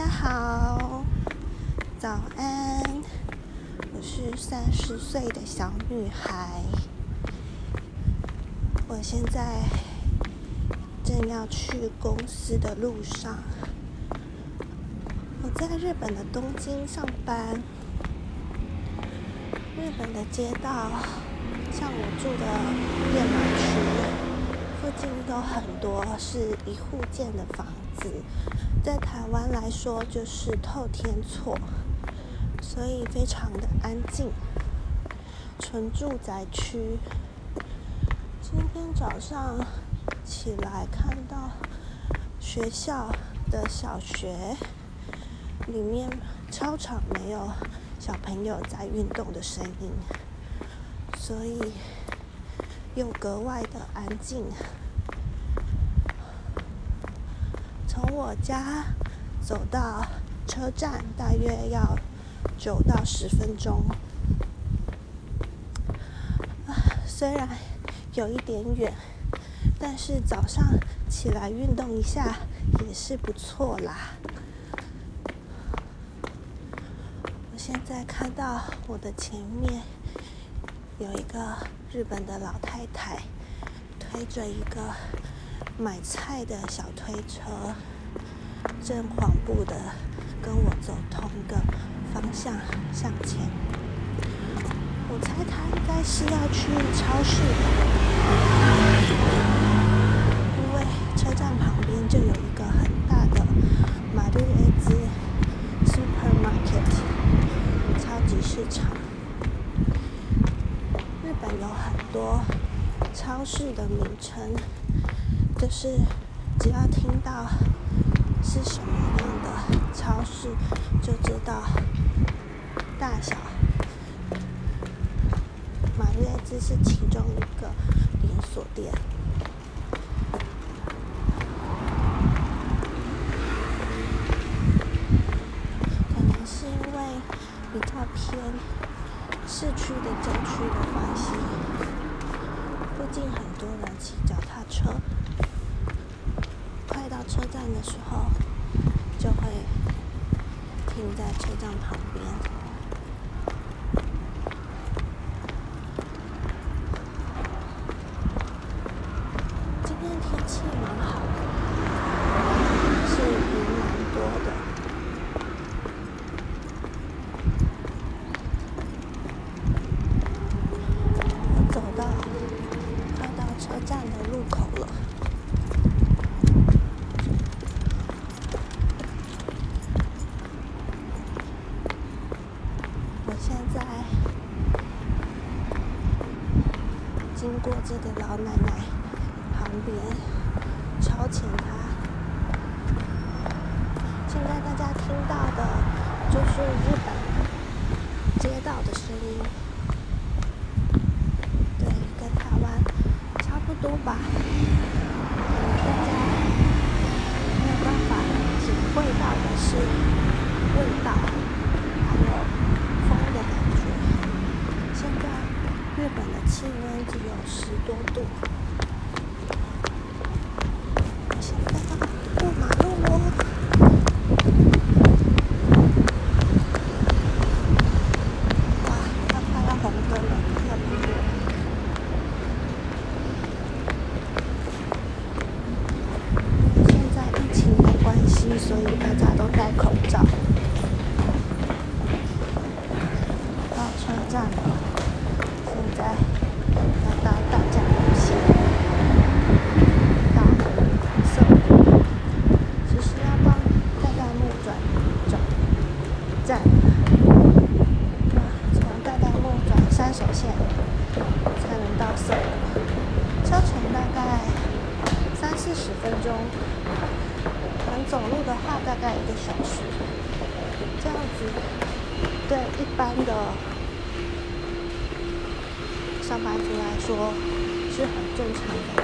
大家好，早安。我是三十岁的小女孩，我现在正要去公司的路上。我在日本的东京上班，日本的街道，像我住的练马区，近都很多是一户建的房子。在台湾来说，就是透天厝，所以非常的安静，纯住宅区。今天早上起来看到学校的小学里面操场没有小朋友在运动的声音，所以又格外的安静。从我家走到车站大约要九到十分钟，虽然有一点远，但是早上起来运动一下也是不错啦。我现在看到我的前面有一个日本的老太太推着一个买菜的小推车。正缓步的跟我走同一个方向向前，我猜她应该是要去超市的，因为车站旁边就有一个很大的马路 A 兹 supermarket 超级市场。日本有很多超市的名称，就是只要听到。是什么样的超市，就知道大小。马月兹是其中一个连锁店，可能是因为比较偏市区的郊区的关系，近很多人骑脚踏车。快到车站的时候，就会停在车站旁边。今天天气蛮好，是云蛮多的。我走到快到车站的路口了。我现在经过这个老奶奶旁边，超前她。现在大家听到的，就是日本街道的声音，对，跟台湾差不多吧。大家没有办法体会到的是味道，还有风的感觉。现在。日本的气温只有十多度。现在过马路喽！哇，它快要红灯了，要不过。现在疫情的关系，所以大家都戴口罩。到车站了。在要到大江路线，到涩谷，其实要帮代代木转转站，那从代代木转三手线才能到涩谷，车程大概三四十分钟，能走路的话大一个小时，这样子对一般的。上班族来说是很正常的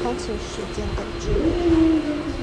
通勤时间的距离。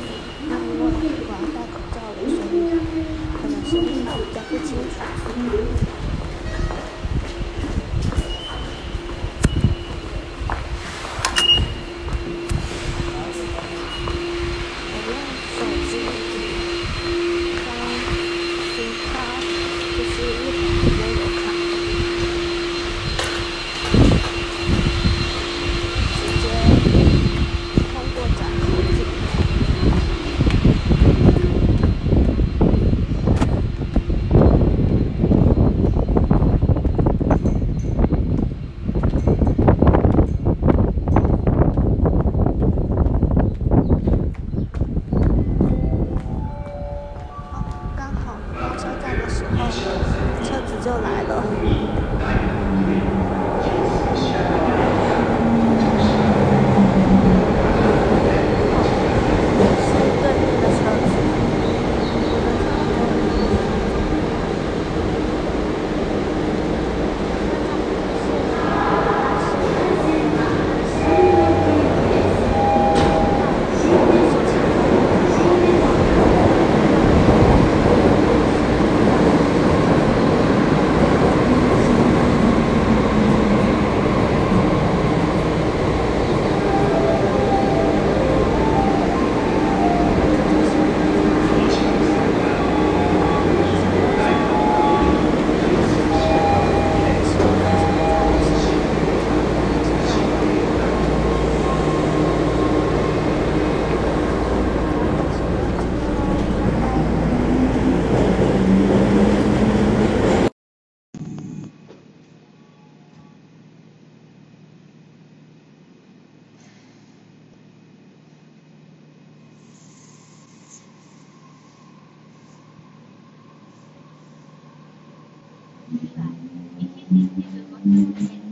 Mm-hmm.